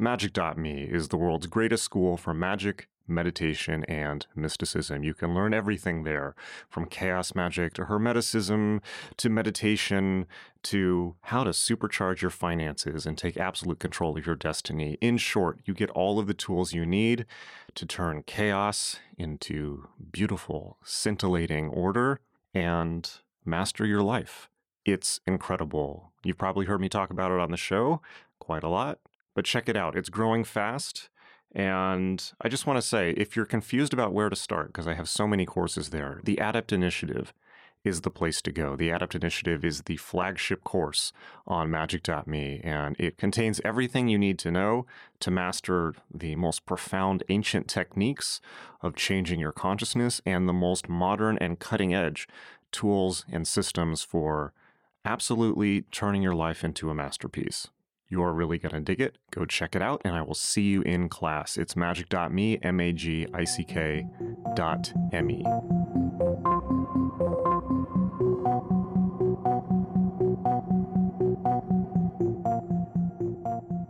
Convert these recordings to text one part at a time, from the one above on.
Magick.me is the world's greatest school for magic, meditation, and mysticism. You can learn everything there from chaos magic to hermeticism to meditation to how to supercharge your finances and take absolute control of your destiny. In short, you get all of the tools you need to turn chaos into beautiful, scintillating order and master your life. It's incredible. You've probably heard me talk about it on the show quite a lot but check it out. It's growing fast. And I just want to say if you're confused about where to start, because I have so many courses there, the Adept Initiative is the place to go. The Adept Initiative is the flagship course on Magick.me, and it contains everything you need to know to master the most profound ancient techniques of changing your consciousness and the most modern and cutting edge tools and systems for absolutely turning your life into a masterpiece. You're really going to dig it. Go check it out, and I will see you in class. It's Magick.me, M A G I C K dot M E.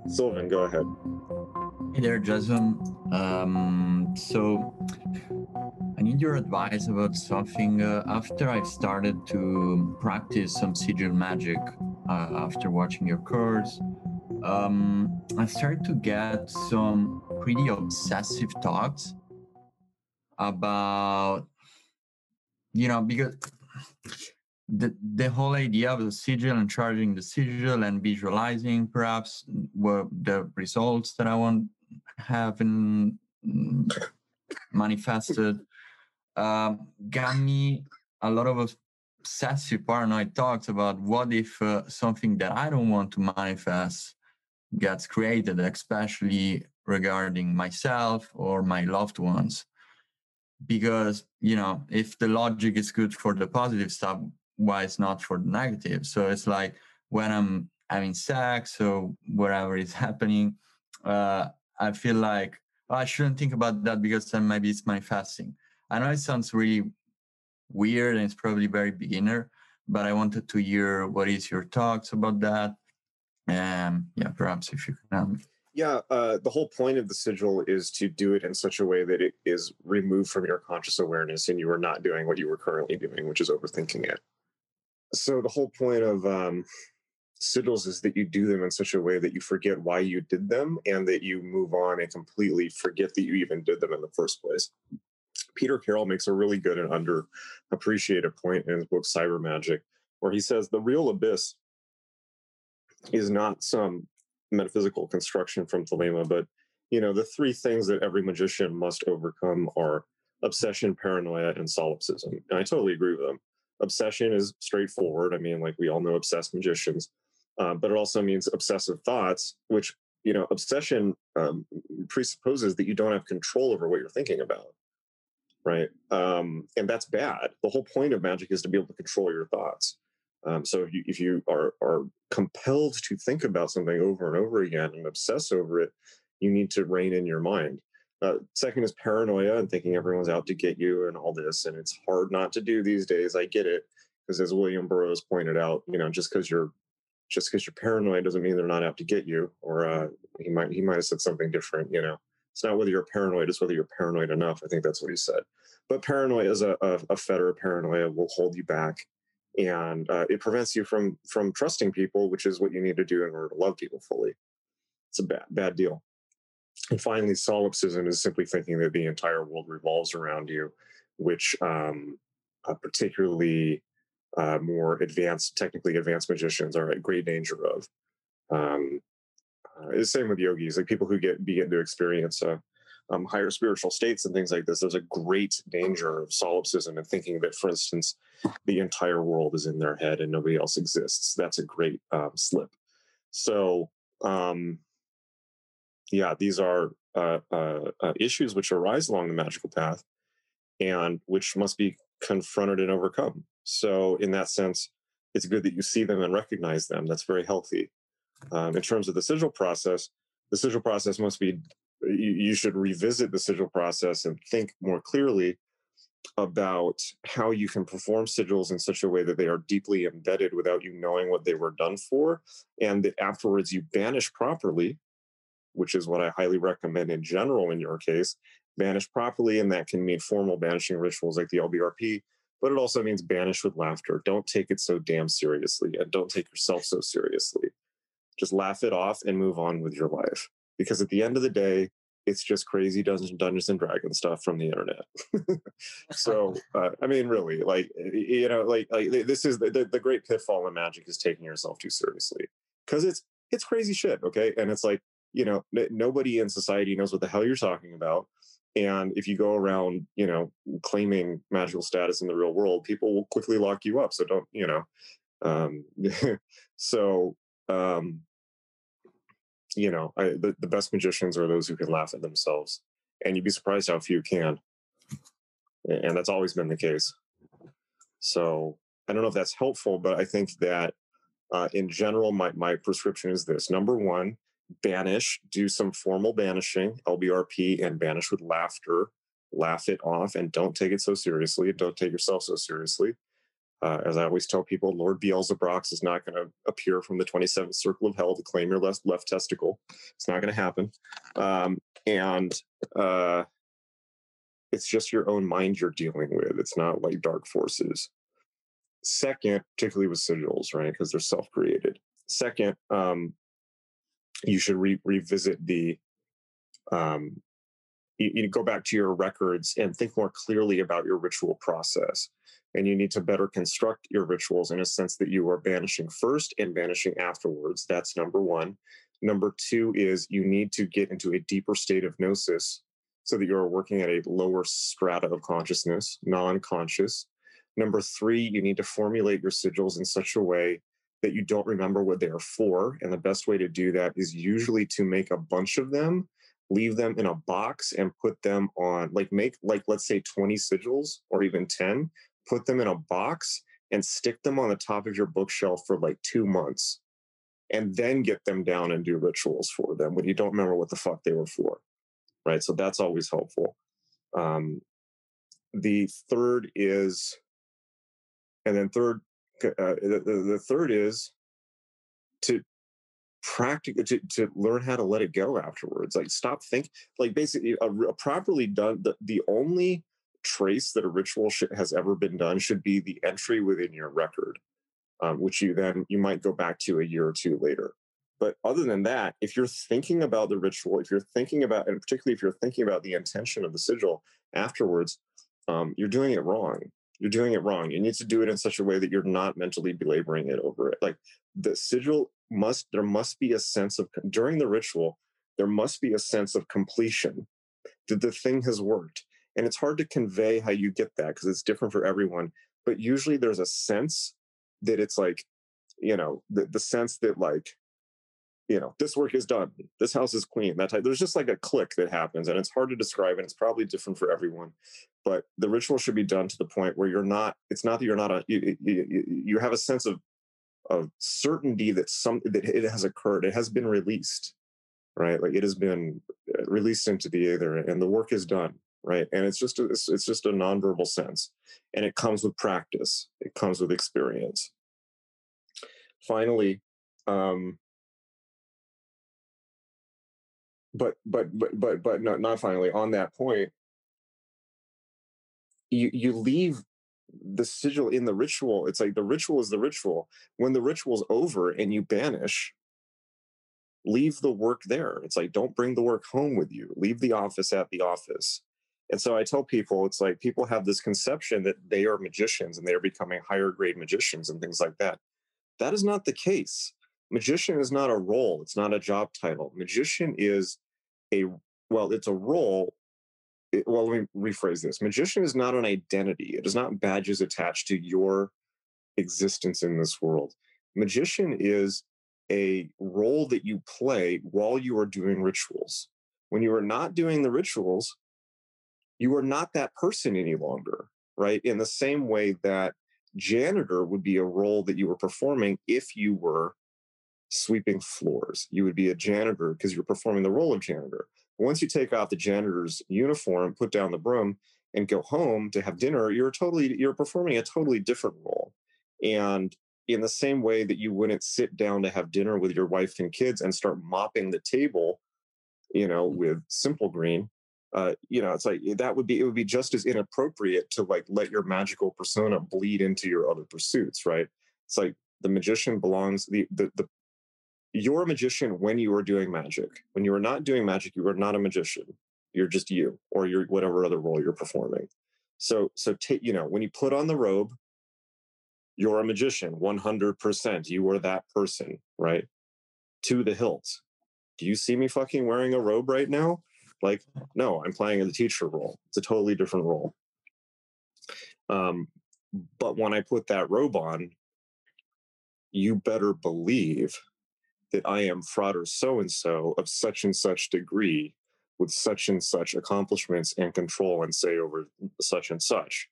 Sylvan, go ahead. Hey there, Jason. Um, so, I need your advice about something. Uh, after I've started to practice some sigil magic, uh, after watching your course, um, I started to get some pretty obsessive thoughts about, you know, because the the whole idea of the sigil and charging the sigil and visualizing perhaps what the results that I want have in, manifested um, got me a lot of obsessive paranoid thoughts about what if uh, something that I don't want to manifest gets created, especially regarding myself or my loved ones. Because, you know, if the logic is good for the positive stuff, why it's not for the negative? So it's like when I'm having sex or whatever is happening, uh, I feel like oh, I shouldn't think about that because then maybe it's manifesting. I know it sounds really weird and it's probably very beginner, but I wanted to hear what is your thoughts about that um, yeah, perhaps if you can. Um, yeah, uh, the whole point of the sigil is to do it in such a way that it is removed from your conscious awareness and you are not doing what you were currently doing, which is overthinking it. So the whole point of um, sigils is that you do them in such a way that you forget why you did them and that you move on and completely forget that you even did them in the first place. Peter Carroll makes a really good and underappreciated point in his book PsyberMagick, where he says the real abyss is not some metaphysical construction from Thelema, but you know, the three things that every magician must overcome are obsession, paranoia, and solipsism. And I totally agree with them. Obsession is straightforward. I mean, like we all know obsessed magicians, uh, but it also means obsessive thoughts, which you know, obsession um, presupposes that you don't have control over what you're thinking about, right? Um, and that's bad. The whole point of magic is to be able to control your thoughts. Um, so if you, if you are, are compelled to think about something over and over again and obsess over it, you need to rein in your mind. Uh, second is paranoia and thinking everyone's out to get you and all this. And it's hard not to do these days. I get it. Because as William Burroughs pointed out, you know, just because you're just because you're paranoid doesn't mean they're not out to get you. Or uh, he might he might have said something different. You know, it's not whether you're paranoid; it's whether you're paranoid enough. I think that's what he said. But paranoia is a, a, a fetter. Paranoia will hold you back and uh, it prevents you from from trusting people, which is what you need to do in order to love people fully. It's a bad bad deal. And finally, solipsism is simply thinking that the entire world revolves around you, which um, uh, particularly uh, more advanced, technically advanced magicians are at great danger of. Um, uh, the same with yogis, like people who get begin to experience uh, um, higher spiritual states and things like this, there's a great danger of solipsism and thinking that, for instance, the entire world is in their head and nobody else exists. That's a great um, slip. So, um, yeah, these are uh, uh, uh, issues which arise along the magical path and which must be confronted and overcome. So, in that sense, it's good that you see them and recognize them. That's very healthy. Um, in terms of the sigil process, the sigil process must be you, should revisit the sigil process and think more clearly about how you can perform sigils in such a way that they are deeply embedded without you knowing what they were done for, and that afterwards you banish properly which is what I highly recommend in general in your case, banish properly. And that can mean formal banishing rituals like the LBRP, but it also means banish with laughter. Don't take it so damn seriously and don't take yourself so seriously. Just laugh it off and move on with your life. Because at the end of the day, it's just crazy Dungeons, Dungeons and Dragons stuff from the internet. so, uh, I mean, really, like, you know, like, like this is the, the, the great pitfall in magic is taking yourself too seriously because it's, it's crazy shit. Okay. And it's like, you know, n- nobody in society knows what the hell you're talking about. And if you go around, you know, claiming magical status in the real world, people will quickly lock you up. So don't, you know, um, so, um, you know, I, the, the best magicians are those who can laugh at themselves. And you'd be surprised how few can. And that's always been the case. So I don't know if that's helpful, but I think that uh, in general, my, my prescription is this number one, banish, do some formal banishing, LBRP, and banish with laughter. Laugh it off and don't take it so seriously. Don't take yourself so seriously. Uh, as I always tell people, Lord Beelzebrox is not going to appear from the 27th circle of hell to claim your left, left testicle. It's not going to happen. Um, and uh, it's just your own mind you're dealing with. It's not like dark forces. Second, particularly with sigils, right? Because they're self created. Second, um, you should re- revisit the um, you, you, go back to your records and think more clearly about your ritual process and you need to better construct your rituals in a sense that you are banishing first and banishing afterwards that's number one number two is you need to get into a deeper state of gnosis so that you're working at a lower strata of consciousness non-conscious number three you need to formulate your sigils in such a way that you don't remember what they are for. And the best way to do that is usually to make a bunch of them, leave them in a box and put them on, like, make, like, let's say 20 sigils or even 10, put them in a box and stick them on the top of your bookshelf for like two months and then get them down and do rituals for them when you don't remember what the fuck they were for. Right. So that's always helpful. Um, the third is, and then third, uh, the, the third is to practice to, to learn how to let it go afterwards like stop think like basically a, a properly done the, the only trace that a ritual sh- has ever been done should be the entry within your record um, which you then you might go back to a year or two later but other than that if you're thinking about the ritual if you're thinking about and particularly if you're thinking about the intention of the sigil afterwards um, you're doing it wrong you're doing it wrong. You need to do it in such a way that you're not mentally belaboring it over it. Like the sigil must, there must be a sense of, during the ritual, there must be a sense of completion that the thing has worked. And it's hard to convey how you get that because it's different for everyone. But usually there's a sense that it's like, you know, the, the sense that like, you know, this work is done. This house is clean. That type. There's just like a click that happens, and it's hard to describe, and it's probably different for everyone. But the ritual should be done to the point where you're not. It's not that you're not a. You, you, you have a sense of of certainty that some that it has occurred. It has been released, right? Like it has been uh, released into the ether, and the work is done, right? And it's just a, it's, it's just a nonverbal sense, and it comes with practice. It comes with experience. Finally. Um, but but but but but not not finally on that point you you leave the sigil in the ritual it's like the ritual is the ritual when the ritual's over and you banish leave the work there it's like don't bring the work home with you leave the office at the office and so i tell people it's like people have this conception that they are magicians and they're becoming higher grade magicians and things like that that is not the case magician is not a role it's not a job title magician is a well, it's a role. It, well, let me rephrase this. Magician is not an identity. It is not badges attached to your existence in this world. Magician is a role that you play while you are doing rituals. When you are not doing the rituals, you are not that person any longer, right? In the same way that janitor would be a role that you were performing if you were sweeping floors. You would be a janitor because you're performing the role of janitor. Once you take off the janitor's uniform, put down the broom, and go home to have dinner, you're totally you're performing a totally different role. And in the same way that you wouldn't sit down to have dinner with your wife and kids and start mopping the table you know, mm. with simple green, uh, you know, it's like that would be it would be just as inappropriate to like let your magical persona bleed into your other pursuits, right? It's like the magician belongs the the, the you're a magician when you are doing magic. When you are not doing magic, you are not a magician. You're just you, or you're whatever other role you're performing. So, so take you know when you put on the robe, you're a magician, 100%. You are that person, right? To the hilt. Do you see me fucking wearing a robe right now? Like, no, I'm playing the teacher role. It's a totally different role. Um, but when I put that robe on, you better believe that I am Frater so and so of such and such degree with such and such accomplishments and control and say over such and such.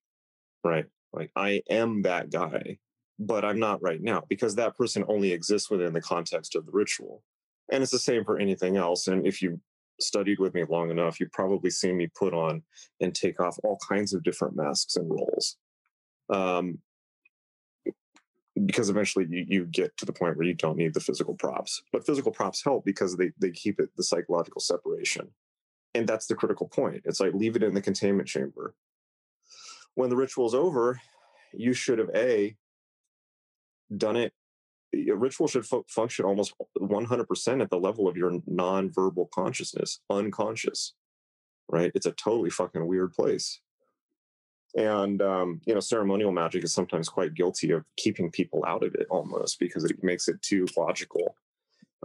Right. Like I am that guy, but I'm not right now because that person only exists within the context of the ritual. And it's the same for anything else. And if you studied with me long enough, you've probably seen me put on and take off all kinds of different masks and roles. Um, because eventually you, you get to the point where you don't need the physical props. But physical props help because they, they keep it the psychological separation. And that's the critical point. It's like leave it in the containment chamber. When the ritual's over, you should have A, done it. A ritual should fu- function almost 100% at the level of your non-verbal consciousness, unconscious, right? It's a totally fucking weird place. And um, you know, ceremonial magic is sometimes quite guilty of keeping people out of it almost because it makes it too logical.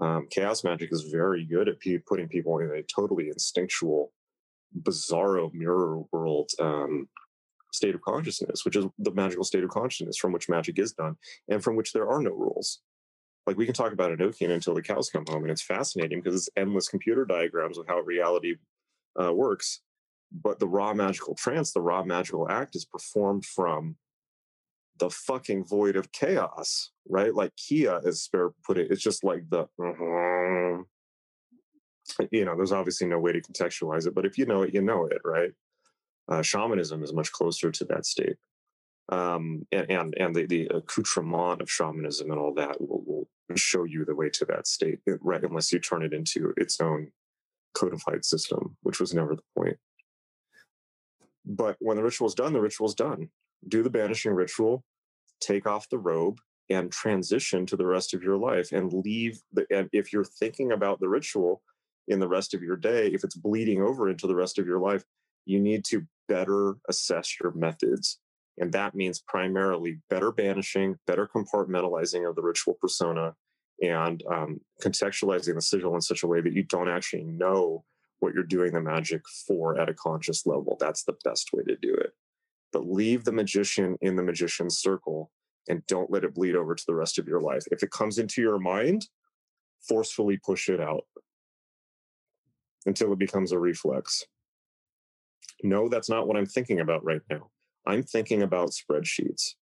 Um, chaos magic is very good at p- putting people in a totally instinctual, bizarro mirror world um, state of consciousness, which is the magical state of consciousness from which magic is done and from which there are no rules. Like we can talk about Enochian until the cows come home, and it's fascinating because it's endless computer diagrams of how reality uh, works but the raw magical trance, the raw magical act is performed from the fucking void of chaos, right? Like Kia, as Spare put it, it's just like the, uh-huh. you know, there's obviously no way to contextualize it, but if you know it, you know it, right? Uh, shamanism is much closer to that state. Um, and, and, and the, the accoutrement of shamanism and all that will, will show you the way to that state, right? Unless you turn it into its own codified system, which was never the point. But when the ritual is done, the ritual is done. Do the banishing ritual, take off the robe, and transition to the rest of your life and leave the and if you're thinking about the ritual in the rest of your day if it's bleeding over into the rest of your life you need to better assess your methods and that means primarily better banishing better compartmentalizing of the ritual persona and um, contextualizing the sigil in such a way that you don't actually know what you're doing the magic for at a conscious level. That's the best way to do it. But leave the magician in the magician's circle and don't let it bleed over to the rest of your life. If it comes into your mind, forcefully push it out until it becomes a reflex. No, that's not what I'm thinking about right now. I'm thinking about spreadsheets.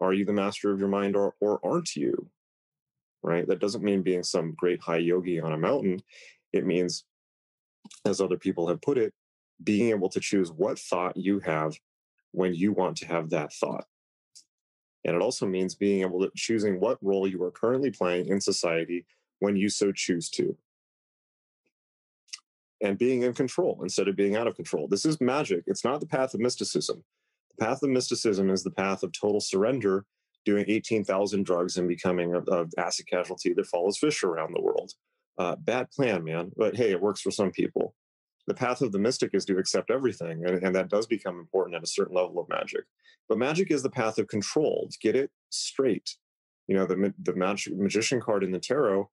Are you the master of your mind or, or aren't you? right? That doesn't mean being some great high yogi on a mountain. It means, as other people have put it, being able to choose what thought you have when you want to have that thought. And it also means being able to choosing what role you are currently playing in society when you so choose to. And being in control instead of being out of control. This is magic. It's not the path of mysticism. The path of mysticism is the path of total surrender doing 18,000 drugs and becoming a, acid casualty that follows fish around the world. Uh, bad plan, man. But hey, it works for some people. The path of the mystic is to accept everything, and, and that does become important at a certain level of magic. But magic is the path of control. To Get it straight. You know, the the magic, magician card in the tarot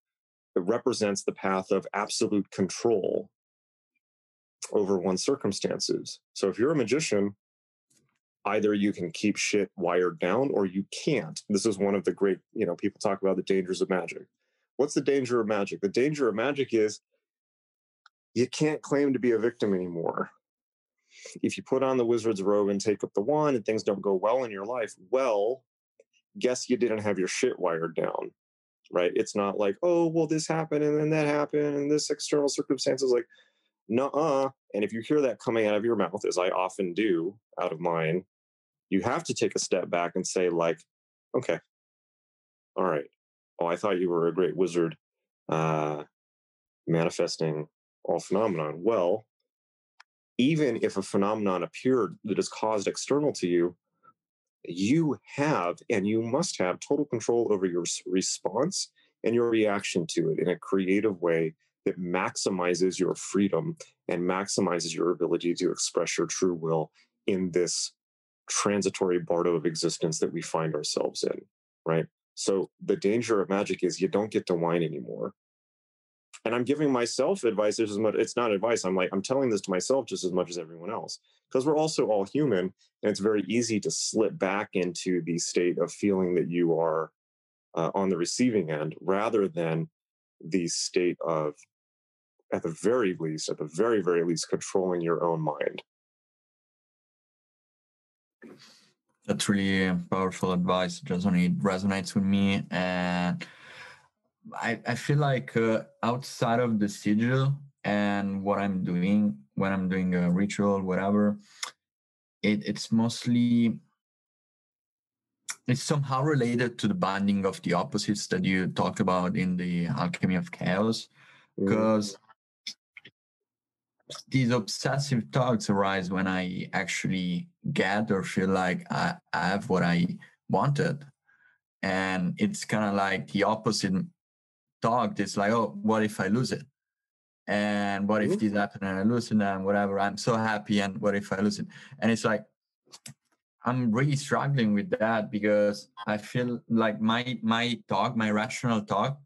represents the path of absolute control over one's circumstances. So if you're a magician, either you can keep shit wired down or you can't. This is one of the great, you know, people talk about the dangers of magic. What's the danger of magic? The danger of magic is you can't claim to be a victim anymore. If you put on the wizard's robe and take up the wand and things don't go well in your life, well, guess you didn't have your shit wired down, right? It's not like, oh, well, this happened and then that happened and this external circumstances like, nuh-uh. And if you hear that coming out of your mouth, as I often do out of mine, you have to take a step back and say like okay all right oh i thought you were a great wizard uh manifesting all phenomenon? Well, even if a phenomenon appeared that is caused external to you, you have and you must have total control over your response and your reaction to it in a creative way that maximizes your freedom and maximizes your ability to express your true will in this transitory bardo of existence that we find ourselves in, right? So the danger of magic is you don't get to whine anymore. And I'm giving myself advice as much. It's not advice. I'm like I'm telling this to myself just as much as everyone else because we're also all human, and it's very easy to slip back into the state of feeling that you are uh, on the receiving end rather than the state of, at the very least, at the very very least, controlling your own mind. That's really powerful advice. It resonates, resonates with me. And I, I feel like uh, outside of the sigil and what I'm doing when I'm doing a ritual, whatever, it, it's mostly it's somehow related to the binding of the opposites that you talk about in the alchemy of chaos because mm these obsessive thoughts arise when I actually get or feel like I, I have what I wanted. And it's kind of like the opposite thought. It's like, oh, what if I lose it? And what if mm-hmm. this happens and I lose it and whatever? I'm so happy. And what if I lose it? And it's like, I'm really struggling with that because I feel like my my talk, my rational talk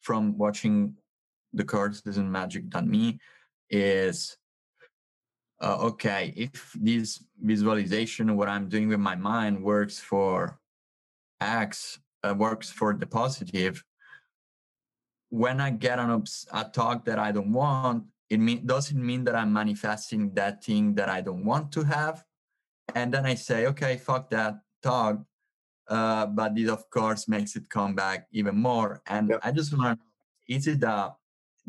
from watching the courses in Magick.me is uh, okay if this visualization what i'm doing with my mind works for x uh, works for the positive when i get on a talk that i don't want it mean doesn't mean that i'm manifesting that thing that i don't want to have and then i say okay fuck that talk uh, but this of course makes it come back even more and yep. i just want to is it a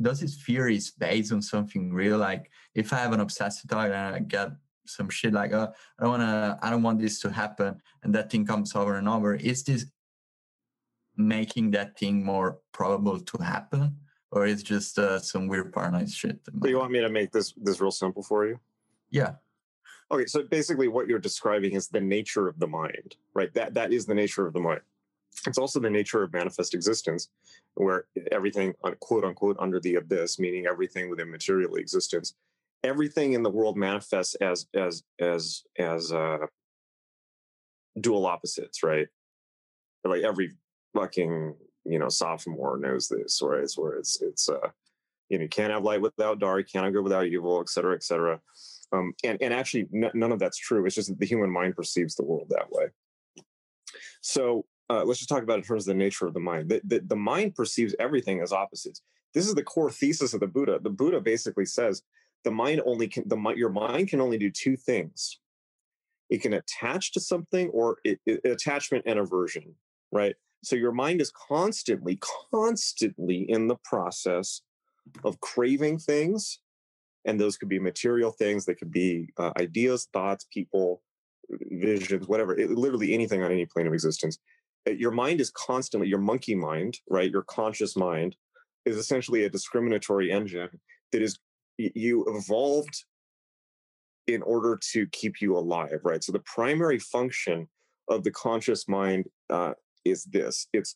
does this fear is based on something real? Like if I have an obsessive thought and I get some shit like, oh, I don't want to, I don't want this to happen, and that thing comes over and over. Is this making that thing more probable to happen, or is just uh, some weird paranoid shit? So you want me to make this this real simple for you? Yeah. Okay, so basically, what you're describing is the nature of the mind, right? That that is the nature of the mind. It's also the nature of manifest existence, where everything, quote unquote, under the abyss, meaning everything within material existence, everything in the world manifests as as as as uh, dual opposites, right? Like every fucking you know sophomore knows this, right? It's where it's it's uh, you know you can't have light without dark, can't have good without evil, et cetera, et cetera. Um, and and actually, n- none of that's true. It's just that the human mind perceives the world that way. So uh, let's just talk about in terms of the nature of the mind. The, the, the mind perceives everything as opposites. This is the core thesis of the Buddha. The Buddha basically says the mind only can the your mind can only do two things. It can attach to something, or it, it, attachment and aversion, right? So your mind is constantly, constantly in the process of craving things, and those could be material things. They could be uh, ideas, thoughts, people, visions, whatever. It, literally anything on any plane of existence your mind is constantly your monkey mind right your conscious mind is essentially a discriminatory engine that is you evolved in order to keep you alive right? So the primary function of the conscious mind uh, is this it's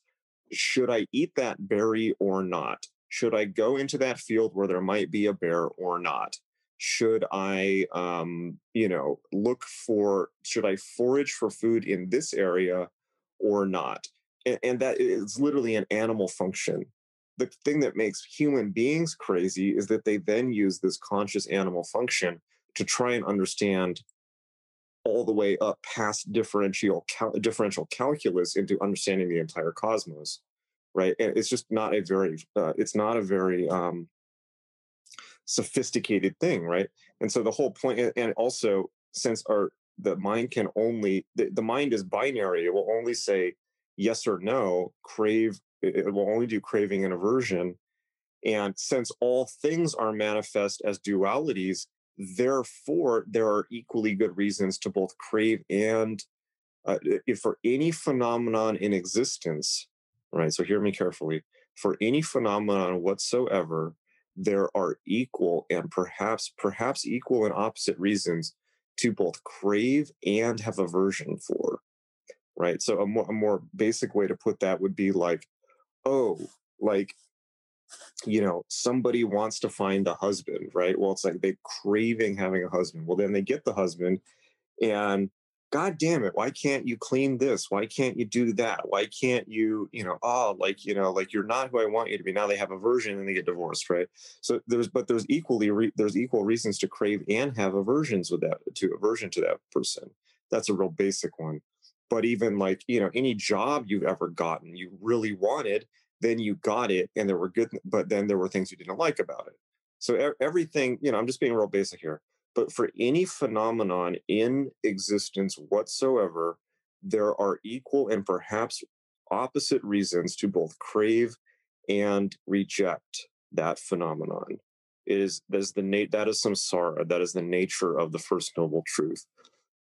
should i eat that berry or not? Should i go into that field where there might be a bear or not? Should i um, you know look for should i forage for food in this area or not. And, and that is literally an animal function. The thing that makes human beings crazy is that they then use this conscious animal function to try and understand all the way up past differential cal- differential calculus into understanding the entire cosmos right and it's just not a very uh, it's not a very um, sophisticated thing right and so the whole point and also since our the mind can only the, the mind is binary it will only say yes or no crave it will only do craving and aversion and since all things are manifest as dualities therefore there are equally good reasons to both crave and uh, for any phenomenon in existence right so hear me carefully for any phenomenon whatsoever there are equal and perhaps perhaps equal and opposite reasons to both crave and have aversion for right? So a more, a more basic way to put that would be like oh like you know somebody wants to find a husband right? Well it's like they craving having a husband. Well then they get the husband and god damn it why can't you clean this? Why can't you do that? Why can't you you know oh like you know like you're not who i want you to be. Now they have aversion and they get divorced right? So there's but there's equally re, there's equal reasons to crave and have aversions with that to aversion to that person. That's a real basic one. But even like you know any job you've ever gotten you really wanted then you got it and there were good but then there were things you didn't like about it. So everything you know i'm just being real basic here but for any phenomenon in existence whatsoever, there are equal and perhaps opposite reasons to both crave and reject that phenomenon. It is that is the nat- that is samsara. That is the nature of the first noble truth.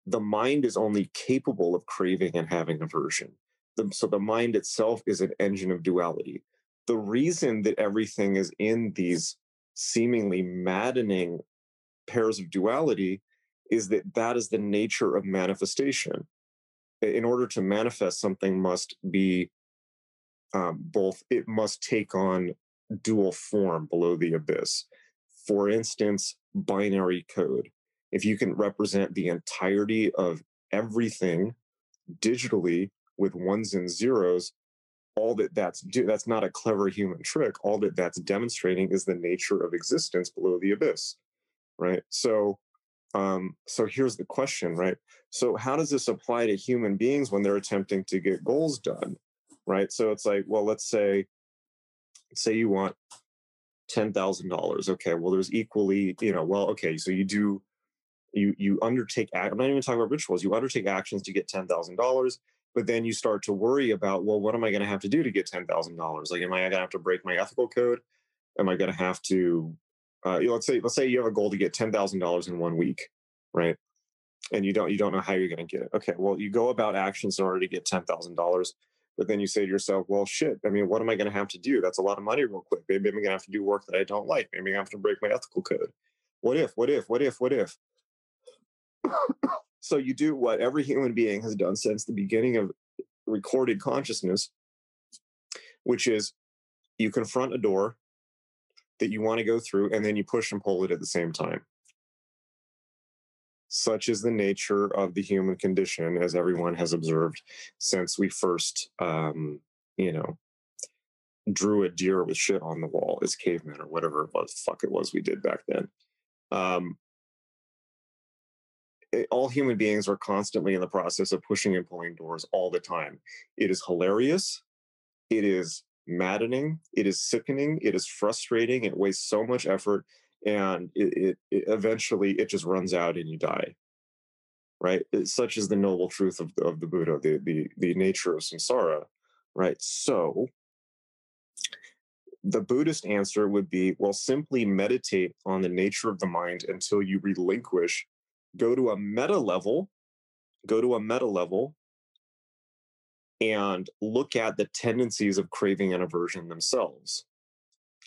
The mind is only capable of craving and having aversion. The, so the mind itself is an engine of duality. The reason that everything is in these seemingly maddening pairs of duality is that that is the nature of manifestation. In order to manifest something, must be um, both. It must take on dual form below the abyss. For instance, binary code. If you can represent the entirety of everything digitally with ones and zeros, all that that's do that's not a clever human trick. All that that's demonstrating is the nature of existence below the abyss right? So, um, so here's the question, right? So, how does this apply to human beings when they're attempting to get goals done, right? So it's like, well, let's say, say you want ten thousand dollars. Okay, well, there's equally, you know, well, okay, so you do, you you undertake. I'm not even talking about rituals. You undertake actions to get ten thousand dollars but then you start to worry about well what am i going to have to do to get $10000 like am i going to have to break my ethical code am i going to have to uh, let's say let's say you have a goal to get ten thousand dollars in one week, right? And you don't you don't know how you're going to get it. Okay, well you go about actions in order to get ten thousand dollars, but then you say to yourself, well, shit. I mean, what am I going to have to do? That's a lot of money, real quick. Maybe I'm going to have to do work that I don't like. Maybe I have to break my ethical code. What if? What if? What if? What if? so you do what every human being has done since the beginning of recorded consciousness, which is you confront a door that you want to go through, and then you push and pull it at the same time. Such is the nature of the human condition, as everyone has observed since we first, um, you know, drew a deer with shit on the wall as cavemen or whatever it was, fuck it was we did back then. Um, it, all human beings are constantly in the process of pushing and pulling doors all the time. It is hilarious. It is maddening. It is sickening. It is frustrating. It wastes so much effort, and it, it, it eventually it just runs out and you die. Right. It, such is the noble truth of of the Buddha, the the the nature of samsara. Right. So the Buddhist answer would be well, simply meditate on the nature of the mind until you relinquish, go to a meta level, go to a meta level and look at the tendencies of craving and aversion themselves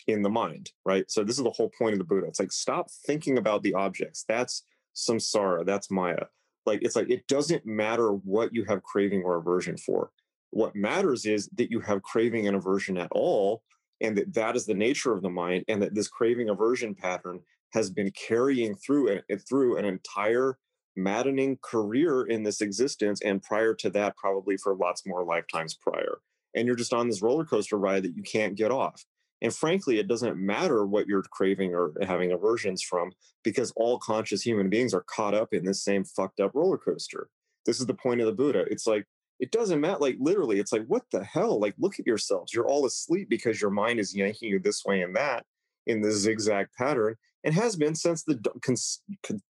in the mind, right? So this is the whole point of the Buddha. It's like stop thinking about the objects. That's samsara, that's Maya. Like it's like it doesn't matter what you have craving or aversion for. What matters is that you have craving and aversion at all, and that that is the nature of the mind, and that this craving aversion pattern has been carrying through and through an entire maddening career in this existence and prior to that probably for lots more lifetimes prior. And you're just on this roller coaster ride that you can't get off. And frankly it doesn't matter what you're craving or having aversions from because all conscious human beings are caught up in this same fucked up roller coaster. This is the point of the buddha. It's like it doesn't matter like literally it's like what the hell? Like look at yourselves. You're all asleep because your mind is yanking you this way and that in this zigzag pattern and has been since the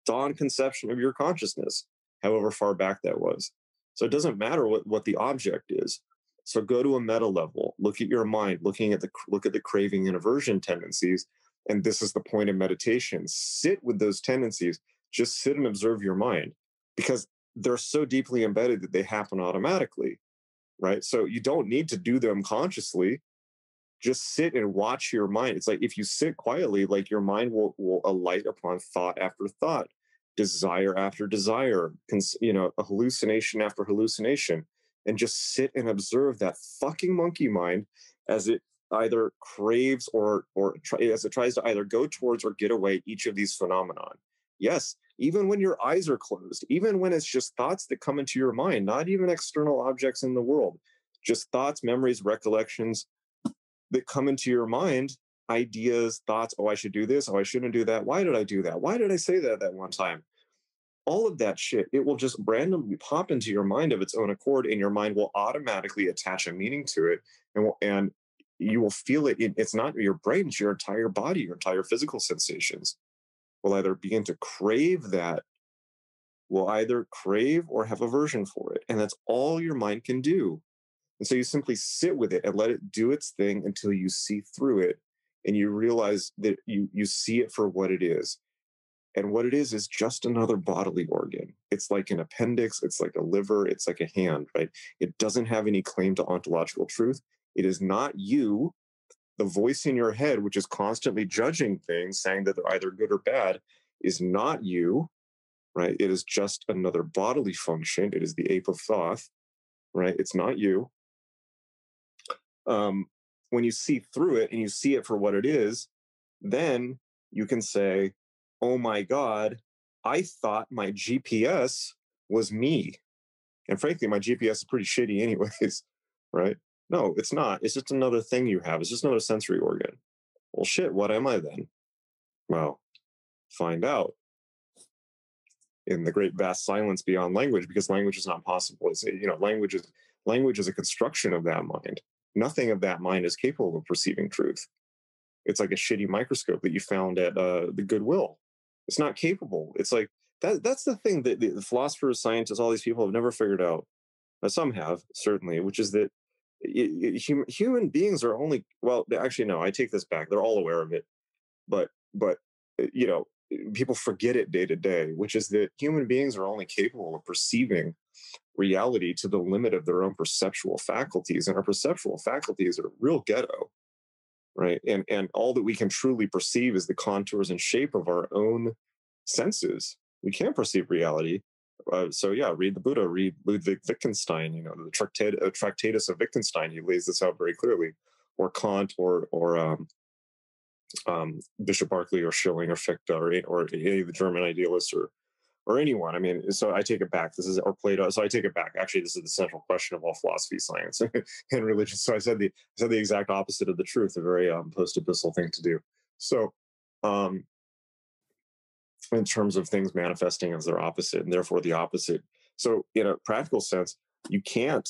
dawn conception of your consciousness, however far back that was. So it doesn't matter what, what the object is. So go to a meta level, look at your mind, looking at the look at the craving and aversion tendencies, and this is the point of meditation. Sit with those tendencies. Just sit and observe your mind because they're so deeply embedded that they happen automatically, right? So you don't need to do them consciously just sit and watch your mind. It's like if you sit quietly, like your mind will will alight upon thought after thought, desire after desire, you know, a hallucination after hallucination, and just sit and observe that fucking monkey mind as it either craves or or try, as it tries to either go towards or get away each of these phenomenon. Yes, even when your eyes are closed, even when it's just thoughts that come into your mind, not even external objects in the world, just thoughts, memories, recollections that come into your mind, ideas, thoughts, oh, I should do this, oh, I shouldn't do that. Why did I do that? Why did I say that that one time? All of that shit, it will just randomly pop into your mind of its own accord, and your mind will automatically attach a meaning to it. And, will, and you will feel it. It's not your brain, it's your entire body, your entire physical sensations will either begin to crave that, will either crave or have aversion for it. And that's all your mind can do. And so you simply sit with it and let it do its thing until you see through it and you realize that you you see it for what it is. And what it is is just another bodily organ. It's like an appendix, it's like a liver, it's like a hand, right? It doesn't have any claim to ontological truth. It is not you. The voice in your head, which is constantly judging things, saying that they're either good or bad, is not you, right? It is just another bodily function. It is the ape of Thoth, right? It's not you um, when you see through it and you see it for what it is, then you can say, oh my God, I thought my GPS was me. And frankly, my GPS is pretty shitty, anyways, right? No, it's not. It's just another thing you have. It's just another sensory organ. Well, shit, what am I then? Well, find out in the great vast silence beyond language because language is not possible. It's, you know, language is language is a construction of that mind nothing of that mind is capable of perceiving truth. It's like a shitty microscope that you found at uh, the Goodwill. It's not capable. It's like that. That's the thing that the philosophers, scientists, all these people have never figured out. But some have certainly, which is that human beings are only well. Actually, no. I take this back. They're all aware of it, but but uh, you know people forget it day to day, which is that human beings are only capable of perceiving reality to the limit of their own perceptual faculties and our perceptual faculties are real ghetto right? And and all that we can truly perceive is the contours and shape of our own senses. We can't perceive reality. Uh, so yeah read the buddha read ludwig wittgenstein you know the uh, tractatus of wittgenstein he lays this out very clearly. Or kant or or um, um, bishop berkeley or schelling or fichte or, or any of the german idealists or or anyone. I mean, so I take it back. This is or Plato. So I take it back. Actually, this is the central question of all philosophy, science, and religion. So I said the I said the exact opposite of the truth. A very um, post epistle thing to do. So, um, in terms of things manifesting as their opposite, and therefore the opposite. So, in a practical sense, you can't.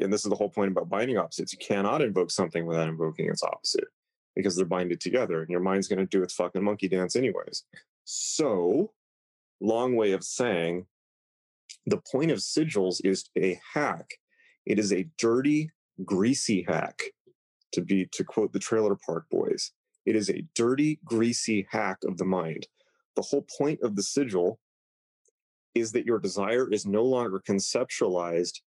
And this is the whole point about binding opposites. You cannot invoke something without invoking its opposite because they're binded together, and your mind's going to do its fucking monkey dance anyways. So long way of saying the point of sigils is a hack. It is a dirty, greasy hack, to be to quote the Trailer Park Boys. It is a dirty, greasy hack of the mind. The whole point of the sigil is that your desire is no longer conceptualized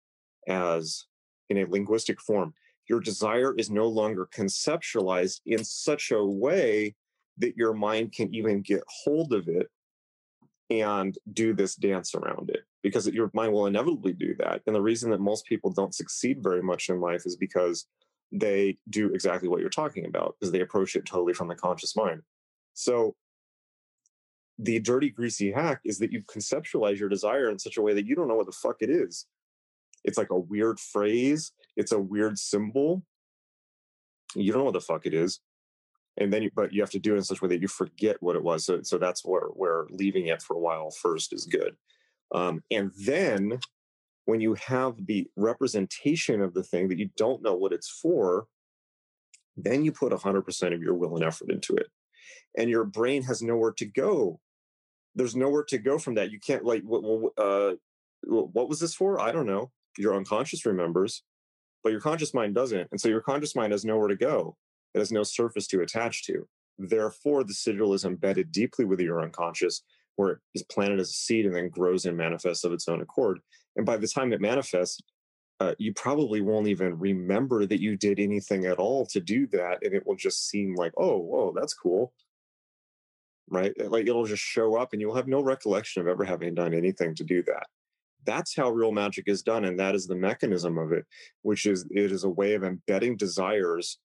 as in a linguistic form. Your desire is no longer conceptualized in such a way that your mind can even get hold of it and do this dance around it because your mind will inevitably do that. And the reason that most people don't succeed very much in life is because they do exactly what you're talking about because they approach it totally from the conscious mind. So the dirty, greasy hack is that you conceptualize your desire in such a way that you don't know what the fuck it is. It's like a weird phrase, it's a weird symbol. You don't know what the fuck it is and then you, but you have to do it in such a way that you forget what it was. So, so that's where where leaving it for a while first is good. Um, and then when you have the representation of the thing that you don't know what it's for, then you put 100% of your will and effort into it. And your brain has nowhere to go. There's nowhere to go from that. You can't like, uh, what was this for? I don't know. Your unconscious remembers, but your conscious mind doesn't. And so your conscious mind has nowhere to go. It has no surface to attach to. Therefore, the sigil is embedded deeply with your unconscious, where it is planted as a seed and then grows and manifests of its own accord. And by the time it manifests, uh, you probably won't even remember that you did anything at all to do that. And it will just seem like, oh, whoa, that's cool. Right. Like it'll just show up and you'll have no recollection of ever having done anything to do that. That's how real magic is done. And that is the mechanism of it, which is it is a way of embedding desires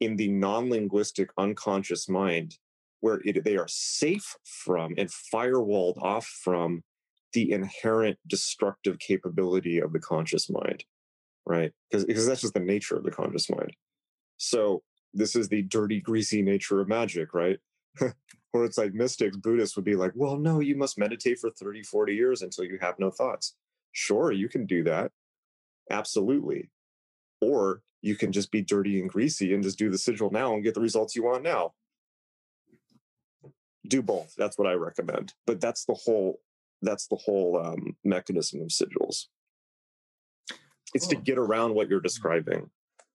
in the non linguistic unconscious mind where it, they are safe from and firewalled off from the inherent destructive capability of the conscious mind, right? Because because that's just the nature of the conscious mind. So this is the dirty, greasy nature of magic, right? Where it's like mystics, Buddhists would be like, well, no, you must meditate for 30, 40 years until you have no thoughts. Sure, you can do that. Absolutely. Or you can just be dirty and greasy and just do the sigil now and get the results you want now. Do both. That's what I recommend. But that's the whole that's the whole um, mechanism of sigils. It's to get around what you're describing.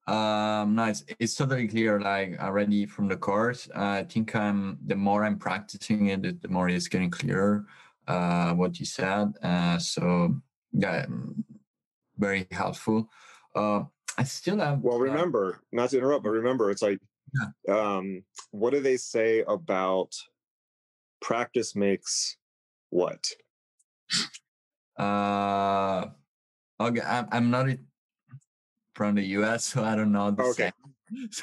Um, nice. It's totally clear. Like already from the course, uh, I think I'm the more I'm practicing it, the more it's getting clearer. Uh, what you said. Uh, so yeah, mm, very helpful. Uh, I still have. Well, remember, not to interrupt, but remember, it's like, yeah. um, what do they say about practice makes what? Uh, okay, I'm, I'm not from the US, so I don't know. okay.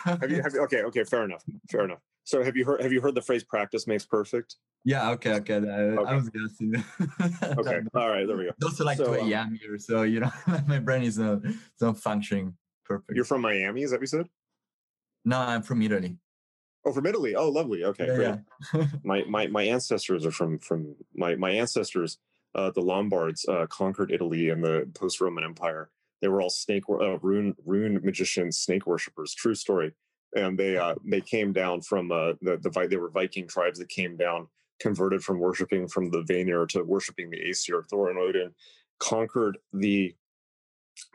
Have you, have you, okay, okay, fair enough, fair enough. So have you heard have you heard the phrase "practice makes perfect"? Yeah. Okay. Okay. I, okay. I was guessing. okay. All right. There we go. also like so, 2 a.m. Um, here, so you know my brain is not, not functioning perfect. You're from Miami, is that what you said? No, I'm from Italy. Oh, from Italy. Oh, lovely. Okay, yeah, great. Yeah. my my my ancestors are from from my my ancestors uh, the Lombards uh, conquered Italy in the post-Roman Empire. They were all snake uh, rune rune magicians, snake worshippers. True story. And they uh, they came down from uh, the the they were Viking tribes that came down, converted from worshiping from the Vanir to worshiping the Aesir, Thor and Odin, conquered the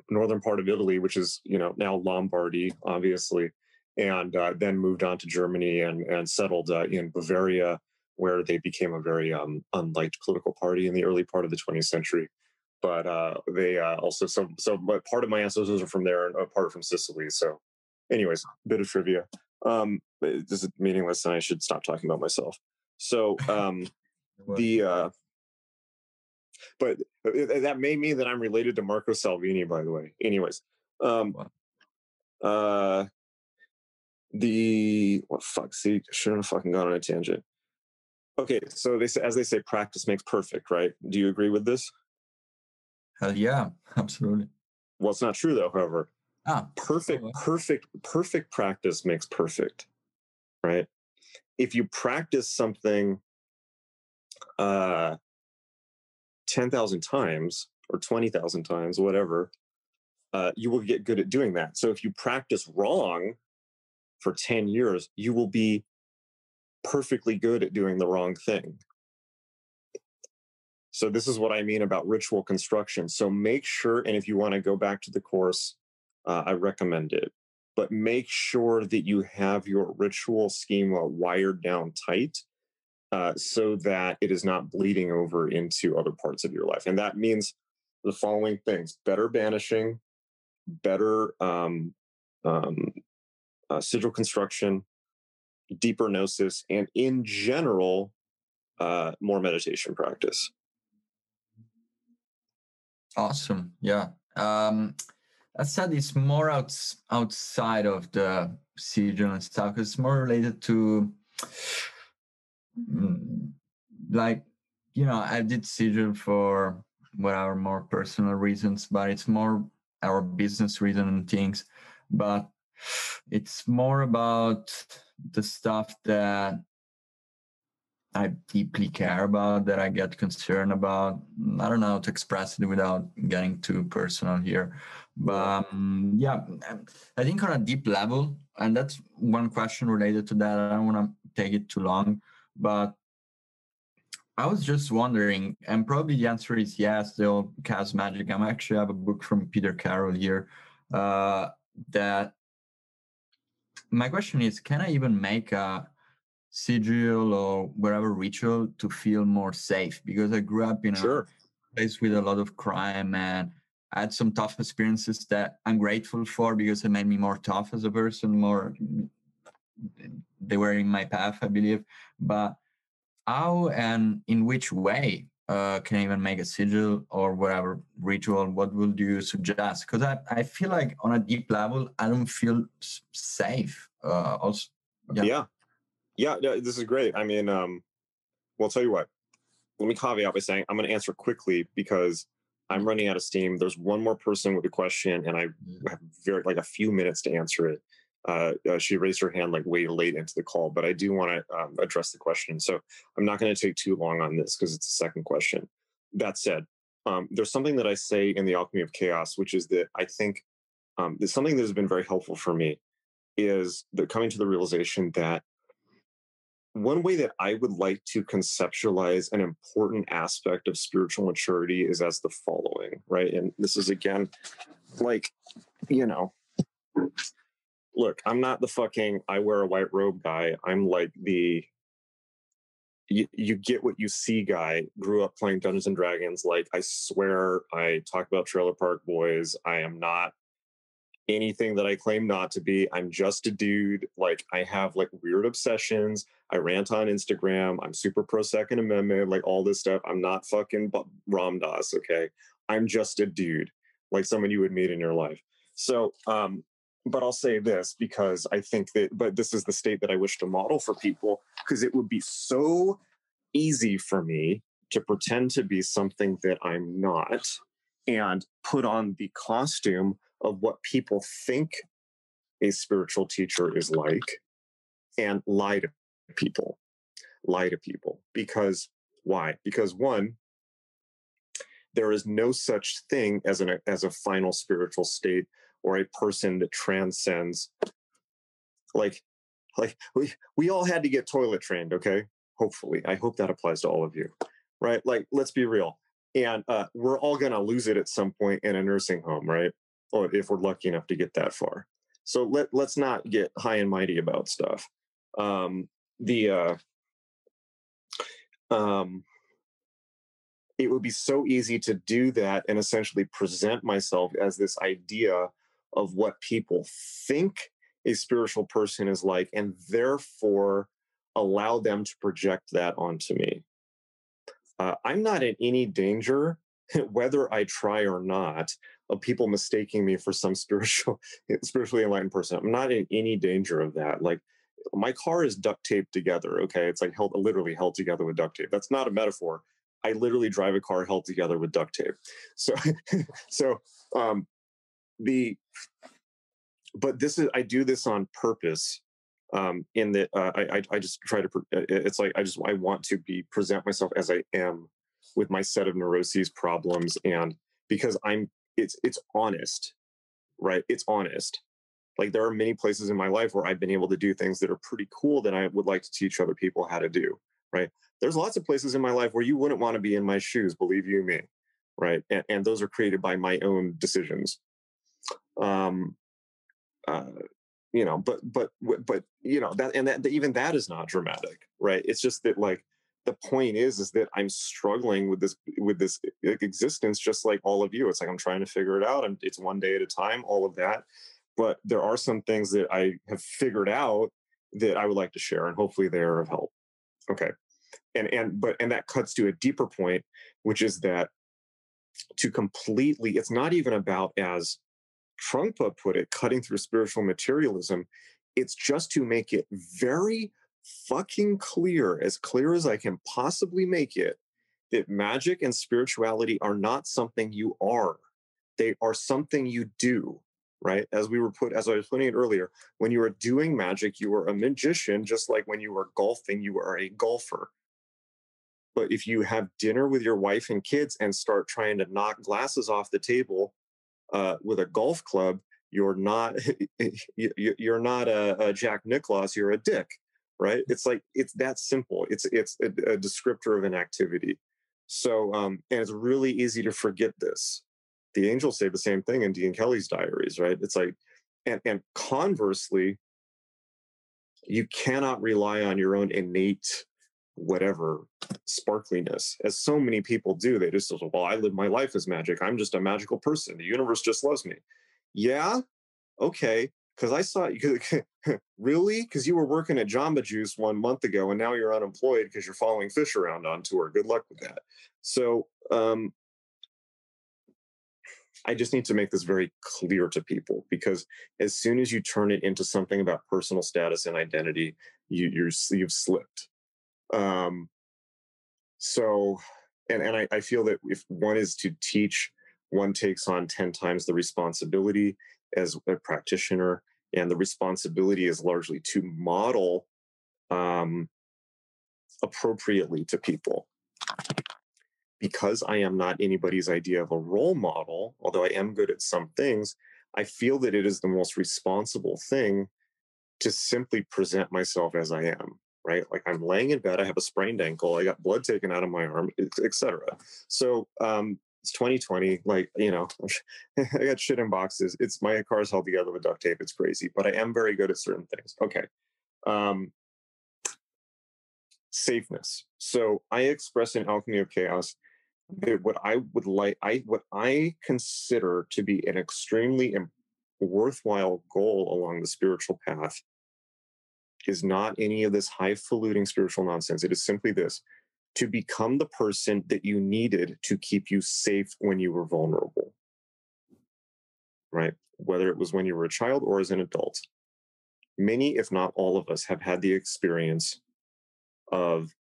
northern part of Italy, which is you know now Lombardy, obviously, and uh, then moved on to Germany and and settled uh, in Bavaria where they became a very um, unliked political party in the early part of the 20th century. But uh, they uh, also so so part of my ancestors are from there and a part from Sicily. So, anyways, bit of trivia. Um, this is meaningless, and I should stop talking about myself. So um, the uh, but that may mean that I'm related to Marco Salvini, by the way. Anyways, um, uh, the what fuck? See, shouldn't have fucking gone on a tangent. Okay, so they say, as they say, practice makes perfect, right? Do you agree with this? Hell yeah, absolutely. Well, it's not true though. However, ah, perfect, perfect, perfect practice makes perfect, right? If you practice something uh, ten thousand times or twenty thousand times, whatever, uh, you will get good at doing that. So if you practice wrong for ten years, you will be perfectly good at doing the wrong thing. So, this is what I mean about ritual construction. So, make sure, and if you want to go back to the course, uh, I recommend it, but make sure that you have your ritual schema wired down tight uh, so that it is not bleeding over into other parts of your life. And that means the following things better banishing, better um, um, uh, sigil construction, deeper gnosis, and in general, uh, more meditation practice. Awesome. Yeah. Um, I said it's more out, outside of the sigil and stuff. It's more related to, like, you know, I did sigil for whatever more personal reasons, but it's more our business reason and things. But it's more about the stuff that I deeply care about, that I get concerned about. I don't know how to express it without getting too personal here. But um, yeah, I think on a deep level, and that's one question related to that. I don't want to take it too long, but I was just wondering, and probably the answer is yes, they'll cast magic. I actually have a book from Peter Carroll here uh, that my question is can i even make a sigil or whatever ritual to feel more safe because i grew up in sure. a place with a lot of crime and I had some tough experiences that I'm grateful for because it made me more tough as a person, more they were in my path, I believe. But how and in which way uh, can I even make a sigil or whatever ritual? What would you suggest? Because I, I feel like on a deep level, I don't feel safe. Uh, also, yeah. yeah. Yeah, yeah, this is great. I mean, um, well, I'll tell you what. Let me caveat by saying I'm going to answer quickly because I'm running out of steam. There's one more person with a question, and I mm. have very like a few minutes to answer it. Uh, uh, she raised her hand like way late into the call, but I do want to um, address the question. So I'm not going to take too long on this because it's a second question. That said, um, there's something that I say in the Alchemy of Chaos, which is that I think um, there's something that has been very helpful for me is the coming to the realization that one way that I would like to conceptualize an important aspect of spiritual maturity is as the following, right? And this is again like, you know, look, I'm not the fucking I wear a white robe guy. I'm like the you, you get what you see guy. Grew up playing Dungeons and Dragons. Like I swear, I talk about Trailer Park Boys. I am not anything that I claim not to be. I'm just a dude. Like I have like weird obsessions. I rant on Instagram. I'm super pro Second Amendment. Like all this stuff. I'm not fucking Ram Dass. Okay, I'm just a dude, like someone you would meet in your life. So um, but I'll say this because I think that, but this is the state that I wish to model for people because it would be so easy for me to pretend to be something that I'm not and put on the costume of what people think a spiritual teacher is like and lie to people. Lie to people. Because why? Because one, there is no such thing as an as a final spiritual state or a person that transcends like like we we all had to get toilet trained okay? Hopefully. I hope that applies to all of you right? Like let's be real. And uh, we're all going to lose it at some point in a nursing home right? Or if we're lucky enough to get that far. So let let's not get high and mighty about stuff. Um the uh um it would be so easy to do that and essentially present myself as this idea of what people think a spiritual person is like, and therefore allow them to project that onto me. Uh, I'm not in any danger, whether I try or not, of people mistaking me for some spiritual, spiritually enlightened person. I'm not in any danger of that. Like my car is duct taped together. Okay, it's like held, literally held together with duct tape. That's not a metaphor. I literally drive a car held together with duct tape. So, so um, the but this is I do this on purpose. Um, in that uh, I, I just try to uh, it's like I just I want to be present myself as I am with my set of neuroses problems and because I'm it's it's honest right? It's honest. Like there are many places in my life where I've been able to do things that are pretty cool that I would like to teach other people how to do right? There's lots of places in my life where you wouldn't want to be in my shoes believe you me right? And, and those are created by my own decisions um, uh, you know, but but but you know that and that even that is not dramatic, right? It's just that like the point is is that I'm struggling with this with this existence just like all of you. It's like I'm trying to figure it out. and it's one day at a time, all of that. But there are some things that I have figured out that I would like to share, and hopefully they are of help. Okay, and and but and that cuts to a deeper point, which is that to completely, it's not even about as Trungpa put it, cutting through spiritual materialism, it's just to make it very fucking clear, as clear as I can possibly make it, that magic and spirituality are not something you are. They are something you do, right? As we were put, as I was putting it earlier, when you are doing magic, you are a magician, just like when you are golfing, you are a golfer. But if you have dinner with your wife and kids and start trying to knock glasses off the table uh, with a golf club, you're not you're not a, a, Jack Nicklaus. You're a dick, right? It's like it's that simple. It's it's a, a descriptor of an activity. So um, and it's really easy to forget this. The angels say the same thing in Dee and Kelley's diaries, right? It's like and and conversely, you cannot rely on your own innate whatever sparkliness as so many people do they just say, well i live my life as magic. I'm just a magical person. The universe just loves me. Yeah? Okay. Because i saw you really? Because you were working at jamba juice one month ago and now you're unemployed because you're following Phish around on tour. Good luck with that. So um I just need to make this very clear to people because as soon as you turn it into something about personal status and identity, you, you're you've slipped. Um, so, and and I, I feel that if one is to teach, one takes on ten times the responsibility as a practitioner, and the responsibility is largely to model um, appropriately to people. Because I am not anybody's idea of a role model, although I am good at some things, I feel that it is the most responsible thing to simply present myself as I am, right? Like I'm laying in bed, I have a sprained ankle, I got blood taken out of my arm, etc. So um, it's 2020, like, you know, I got shit in boxes. It's my car's held together with duct tape. It's crazy, but I am very good at certain things. Okay. Um, safeness. So I express in Alchemy of Chaos what I would like, I what I consider to be an extremely worthwhile goal along the spiritual path is not any of this highfalutin spiritual nonsense. It is simply this: to become the person that you needed to keep you safe when you were vulnerable. Right, whether it was when you were a child or as an adult. Many, if not all of us, have had the experience of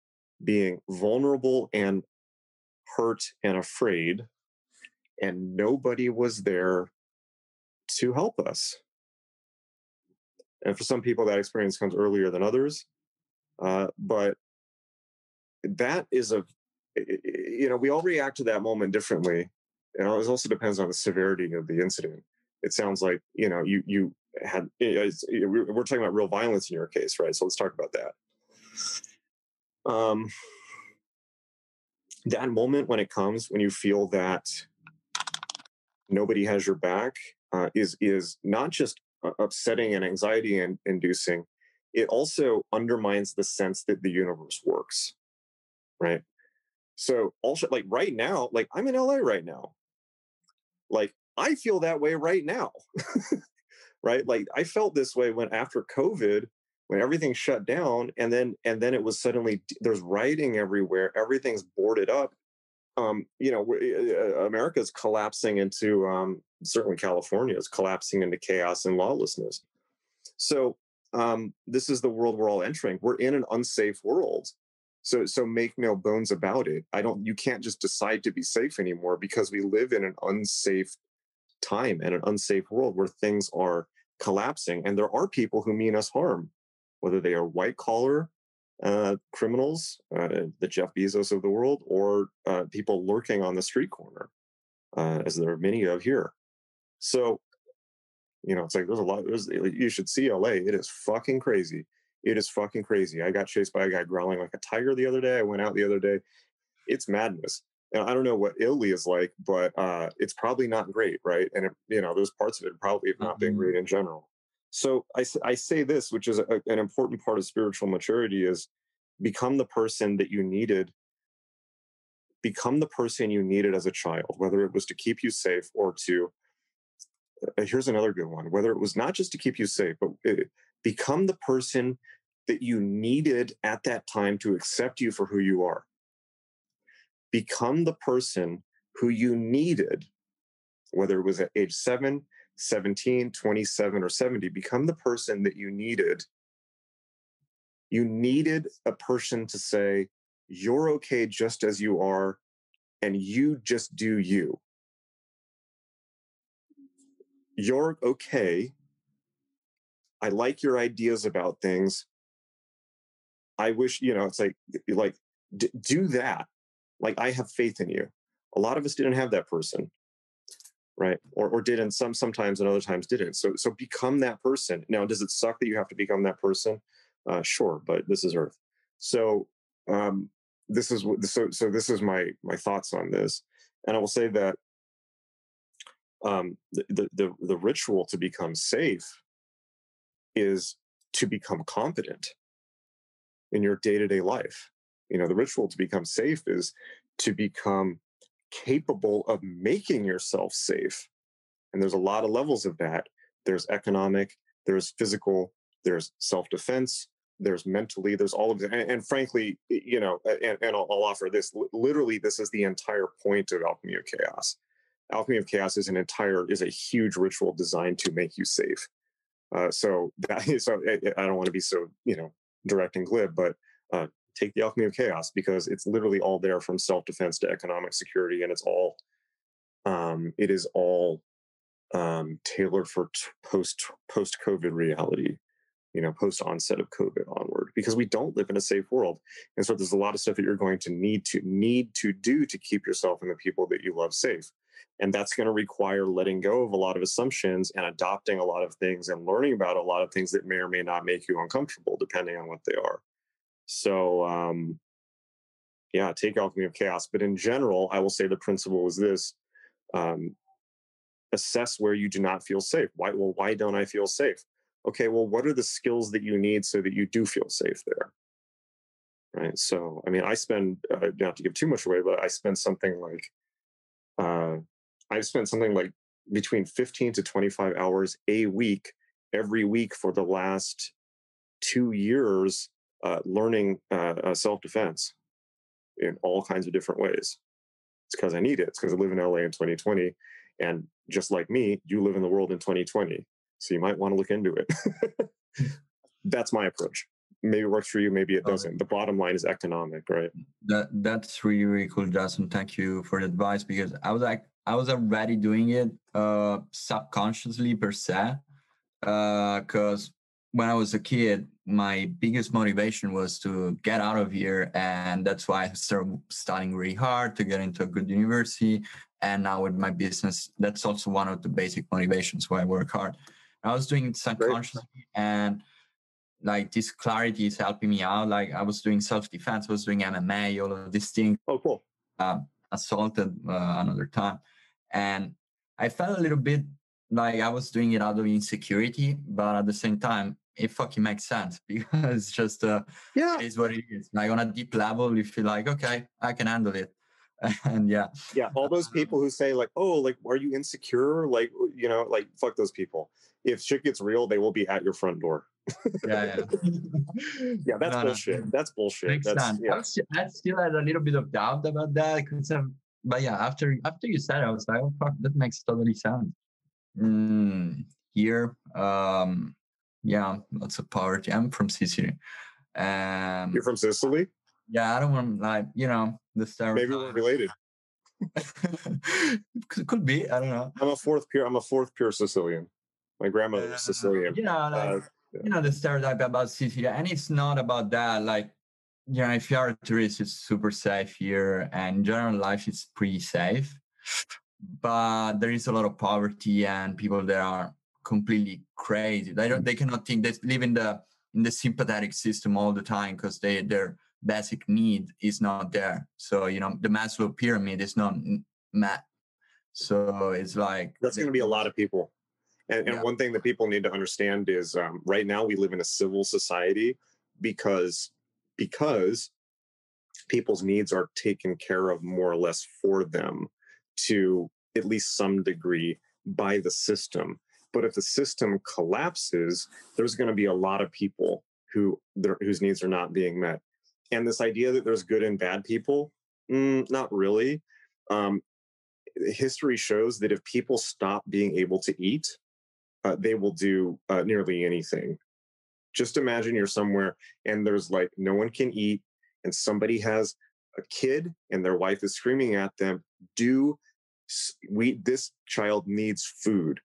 being vulnerable and hurt and afraid, and nobody was there to help us. And for some people, that experience comes earlier than others. Uh, but that is a, you know, we all react to that moment differently. And it also depends on the severity of the incident. It sounds like, you know, you, you had, we're talking about real violence in your case, right? So let's talk about that. Um, that moment when it comes when you feel that nobody has your back uh, is is not just upsetting and anxiety and inducing it also undermines the sense that the universe works right? So also like right now like i'm in la right now. Like i feel that way right now right? Like i felt this way when after covid when everything shut down and then and then it was suddenly there's writing everywhere everything's boarded up um, you know uh, america's collapsing into um, certainly california is collapsing into chaos and lawlessness. So um, this is the world we're all entering. We're in an unsafe world. So so make no bones about it. I don't you can't just decide to be safe anymore because we live in an unsafe time and an unsafe world where things are collapsing and there are people who mean us harm whether they are white collar uh, criminals, uh, the Jeff Bezos of the world, or uh, people lurking on the street corner, uh, as there are many of here. So, you know, it's like there's a lot. There's, you should see LA. It is fucking crazy. It is fucking crazy. I got chased by a guy growling like a tiger the other day. I went out the other day. It's madness. And I don't know what Italy is like, but uh, it's probably not great, right? And it, you know, there's parts of it probably have not been mm-hmm. great in general. So I, I say this, which is a, an important part of spiritual maturity, is become the person that you needed. Become the person you needed as a child, whether it was to keep you safe or to. Uh, here's another good one. Whether it was not just to keep you safe, but it, uh, become the person that you needed at that time to accept you for who you are. Become the person who you needed, whether it was at age seven, 17, 27, or 70, become the person that you needed. You needed a person to say, You're okay just as you are, and you just do you. You're okay. I like your ideas about things. I wish, you know, it's like, like, d- do that. Like, I have faith in you. A lot of us didn't have that person right? Or, or didn't some sometimes and other times didn't. So so become that person. Now does it suck that you have to become that person? Uh, sure but this is earth. So um, this is so so this is my my thoughts on this. And i will say that um, the, the the ritual to become safe is to become competent in your day-to-day life. You know, the ritual to become safe is to become capable of making yourself safe. And there's a lot of levels of that. There's economic, there's physical, there's self defense, there's mentally, there's all of it. And, and frankly, you know, and, and I'll, I'll, offer this literally, this is the entire point of Alchemy of Chaos. Alchemy of Chaos is an entire, is a huge ritual designed to make you safe. Uh, so that so I, I don't want to be so, you know, direct and glib, but uh, take the alchemy of chaos because it's literally all there from self-defense to economic security and it's all um, it is all um, tailored for t- post post covid reality you know post onset of covid onward because we don't live in a safe world. And so there's a lot of stuff that you're going to need to need to do to keep yourself and the people that you love safe. And that's going to require letting go of a lot of assumptions and adopting a lot of things and learning about a lot of things that may or may not make you uncomfortable depending on what they are so, um, yeah, take alchemy of chaos. But in general, I will say the principle is this: um, assess where you do not feel safe. Why? Well, why don't I feel safe? Okay, well, what are the skills that you need so that you do feel safe there? Right. So, I mean, I spend uh, not to give too much away, but I spend something like uh, I've spent something like between 15 to 25 hours a week every week for the last two years uh, learning uh, uh self defense in all kinds of different ways. It's because I need it. It's because I live in LA in 2020. And just like me, you live in the world in 2020. So you might want to look into it. that's my approach. Maybe it works for you, maybe it doesn't. The bottom line is economic, right? That that's really, really cool, Justin. Thank you for the advice because I was like I was already doing it uh subconsciously per se. Uh because when I was a kid, my biggest motivation was to get out of here. And that's why I started studying really hard to get into a good university. And now with my business, that's also one of the basic motivations why I work hard. I was doing it subconsciously Great. and like this clarity is helping me out. Like I was doing self-defense, I was doing MMA, all of these things. Oh, cool. Um, assaulted uh, another time. And I felt a little bit like I was doing it out of insecurity, but at the same time, it fucking makes sense because it's just uh yeah. it is what it is. Like on a deep level you feel like okay i can handle it. And yeah. Yeah all those people who say like oh like are you insecure? Like you know like fuck those people. If shit gets real they will be at your front door. Yeah yeah. Yeah that's no, bullshit. No. that's bullshit. Makes that's, sense. Yeah. I, still, I still had a little bit of doubt about that um, but yeah after after you said it i was like oh fuck that makes totally sense. Mm, here um yeah, lots of poverty. I'm from Sicily. Um, You're from Sicily? Yeah, I don't want like you know the stereotype. Maybe we're related. Could be. I don't know. I'm a fourth pure. I'm a fourth pure Sicilian. My grandmother was Sicilian. You know, like, uh, yeah. you know the stereotype about Sicily, and it's not about that. Like, you know, if you are a tourist, it's super safe here, and general, life is pretty safe. But there is a lot of poverty, and people there are completely crazy. They don't. They cannot think. They live in the in the sympathetic system all the time because they their basic need is not there. So you know the Maslow pyramid is not met. So it's like that's going to be a lot of people. And, and yeah. one thing that people need to understand is um, right now we live in a civil society because because people's needs are taken care of more or less for them to at least some degree by the system but if the system collapses, there's going to be a lot of people who whose needs are not being met. And this idea that there's good and bad people, mm, not really. Um, history shows that if people stop being able to eat, uh, they will do uh, nearly anything. Just imagine you're somewhere and there's like no one can eat, and somebody has a kid and their wife is screaming at them, "Do we? This child needs food."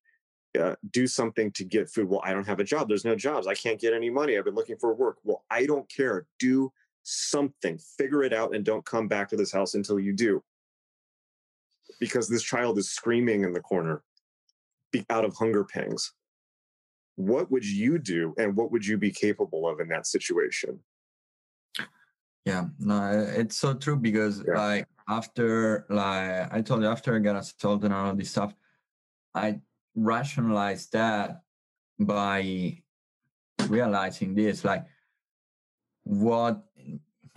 Uh, do something to get food. Well, I don't have a job. There's no jobs. I can't get any money. I've been looking for work. Well, I don't care. Do something. Figure it out and don't come back to this house until you do. Because this child is screaming in the corner out of hunger pangs. What would you do and what would you be capable of in that situation? Yeah, no, it's so true because yeah. like after like I told you after I got assaulted and all this stuff, I rationalize that by realizing this like what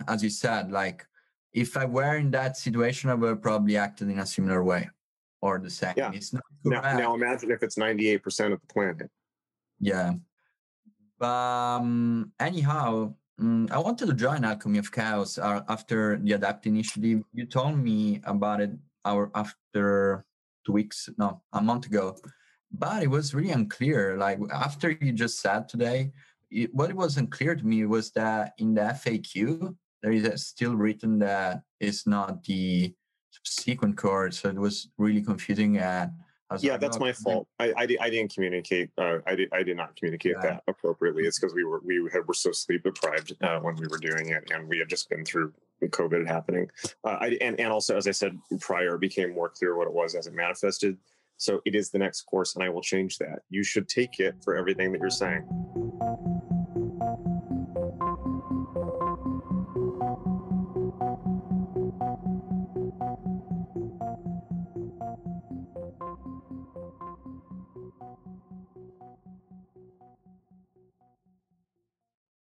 as you said, like if I were in that situation, I would probably acted in a similar way or the same. Yeah. It's not Now, correct. now imagine if it's 98% of the planet. Yeah. But um, anyhow, mm, I wanted to join Alchemy of Chaos uh, after the Adapt initiative. You told me about it our after two weeks, no, a month ago. But it was really unclear. Like after you just said today, it, what it was unclear to me was that in the FAQ there is a still written that it's not the subsequent code. So it was really confusing. And I was Yeah, like, that's "Oh, my fault. I, I, I didn't communicate. Uh, I did I did not communicate Yeah. that appropriately. It's because we were we had, were so sleep deprived uh, when we were doing it, and we had just been through COVID happening. Uh, I, and and also, as I said prior, it became more clear what it was as it manifested. So it is the next course, and I will change that. You should take it for everything that you're saying.